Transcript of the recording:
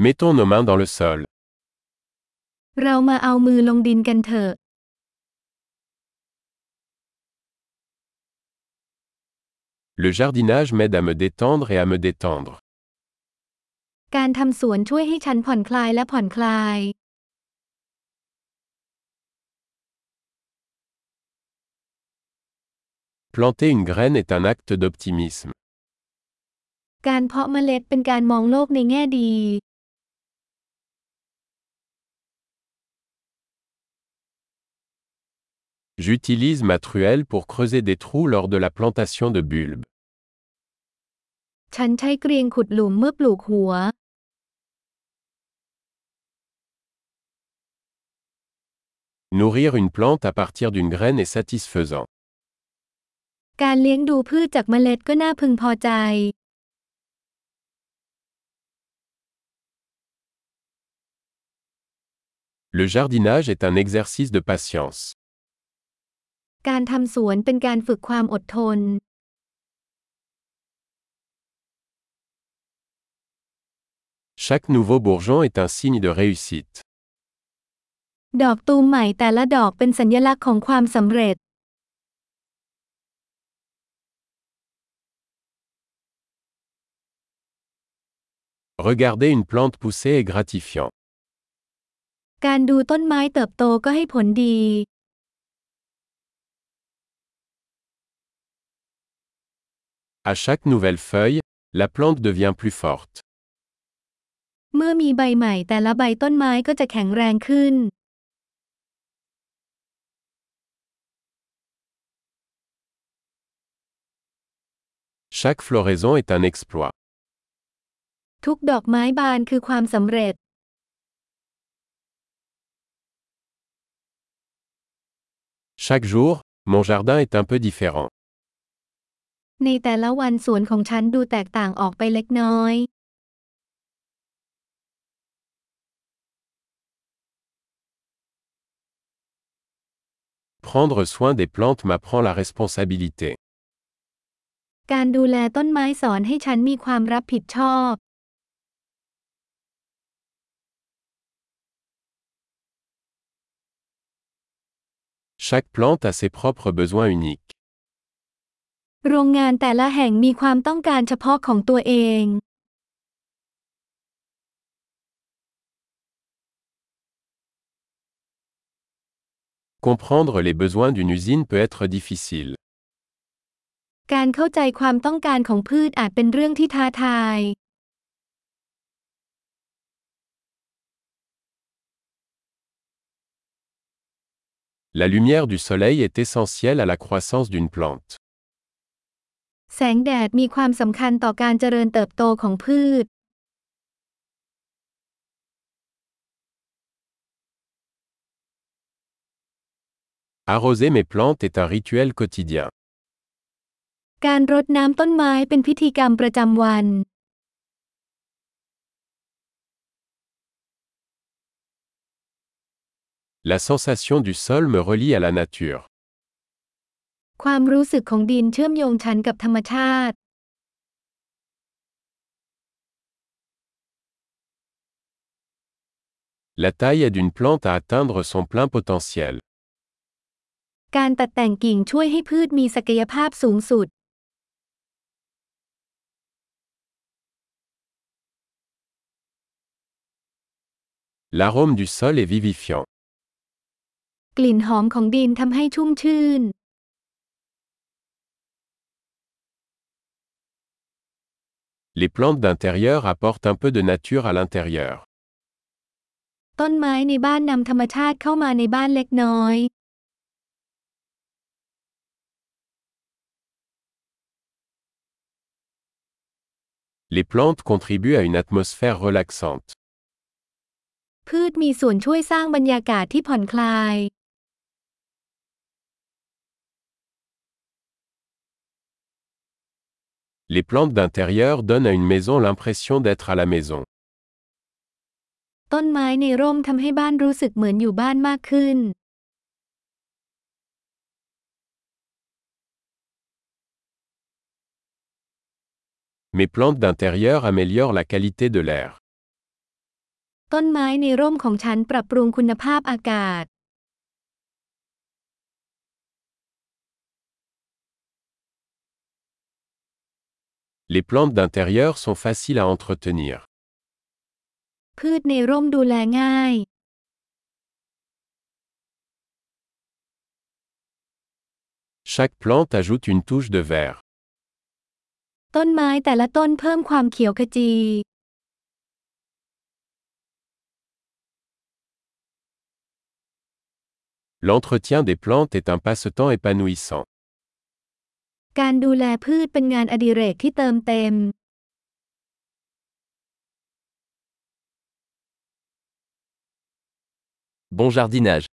Mettons nos mains dans le sol. เรามาเอามือลงดินกันเถอะ Le jardinage m'aide à me détendre et à me détendre. การทำสวนช่วยให้ฉันผ่อนคลายและผ่อนคลาย Planter une graine est un acte d'optimisme. การเพาะเมล็ดเป็นการมองโลกในแง่ดี J'utilise ma truelle pour creuser des trous lors de la plantation de bulbes. ฉันใช้เกรียงขุดหลุมเมื่อปลูกหัว Nourrir une plante à partir d'une graine est satisfaisant. การเลี้ยงดูพืชจากเมล็ดก็น่าพึงพอใจ Le jardinage est un exercice de patience. การทำสวนเป็นการฝึกความอดทน Chaque nouveau bourgeon est un signe de réussite. ดอกตูมใหม่แต่ละดอกเป็นสัญลักษณ์ของความสำเร็จ Regarder une plante pousser est gratifiant. การดูต้นไม้เติบโตก็ให้ผลดี À chaque nouvelle feuille, la plante devient plus forte. เมื่อมีใบใหม่แต่ละใบต้นไม้ก็จะแข็งแรงขึ้น Chaque floraison est un exploit. ทุกดอกไม้บานคือความสำเร็จ Chaque jour, mon jardin est un peu différent. ในแต่ละวันสวนของฉันดูแตกต่างออกไปเล็กน้อย Prendre soin des plantes m'apprend la responsabilité. การดูแลต้นไม้สอนให้ฉันมีความรับผิดชอบ Chaque plante a ses propres besoins uniques. โรงงานแต่ละแห่งมีความต้องการเฉพาะของตัวเอง Comprendre les besoins d'une usine peut être difficile. การเข้าใจความต้องการของพืชอาจเป็นเรื่องที่ท้าทาย La lumière du soleil est essentielle à la croissance d'une plante. แสงแดดมีความสำคัญต่อการเจริญเติบโตของพืช Arroser mes plantes est un rituel quotidien. การรดน้ำต้นไม้เป็นพิธีกรรมประจำวัน La sensation du sol me relie à la nature. ความรู้สึกของดินเชื่อมโยงฉันกับธรรมชาติ La taille aide une plante à atteindre son plein potentiel. การตัดแต่งกิ่งช่วยให้พืชมีศักยภาพสูงสุด L'arôme du sol est vivifiant. กลิ่นหอมของดินทำให้ชุ่มชื่น Les plantes d'intérieur apportent un peu de nature à l'intérieur. ต้นไม้ในบ้านนำธรรมชาติเข้ามาในบ้านเล็กน้อย Les plantes contribuent à une atmosphère relaxante. พืชมีส่วนช่วยสร้างบรรยากาศที่ผ่อนคลาย Les plantes d'intérieur donnent à une maison l'impression d'être à la maison. ต้นไม้ในร่มทำให้บ้านรู้สึกเหมือนอยู่บ้านมากขึ้น Mes plantes d'intérieur améliorent la qualité de l'air. Les plantes d'intérieur sont faciles à entretenir. พืชในร่มดูแลง่าย Chaque plante ajoute une touche de vert. ต้นไม้แต่ละต้นเพิ่มความเขียวขจี L'entretien des plantes est un passe-temps épanouissant. การดูแลพืชเป็นงานอดิเรกที่เติมเต็ม Bon jardinage.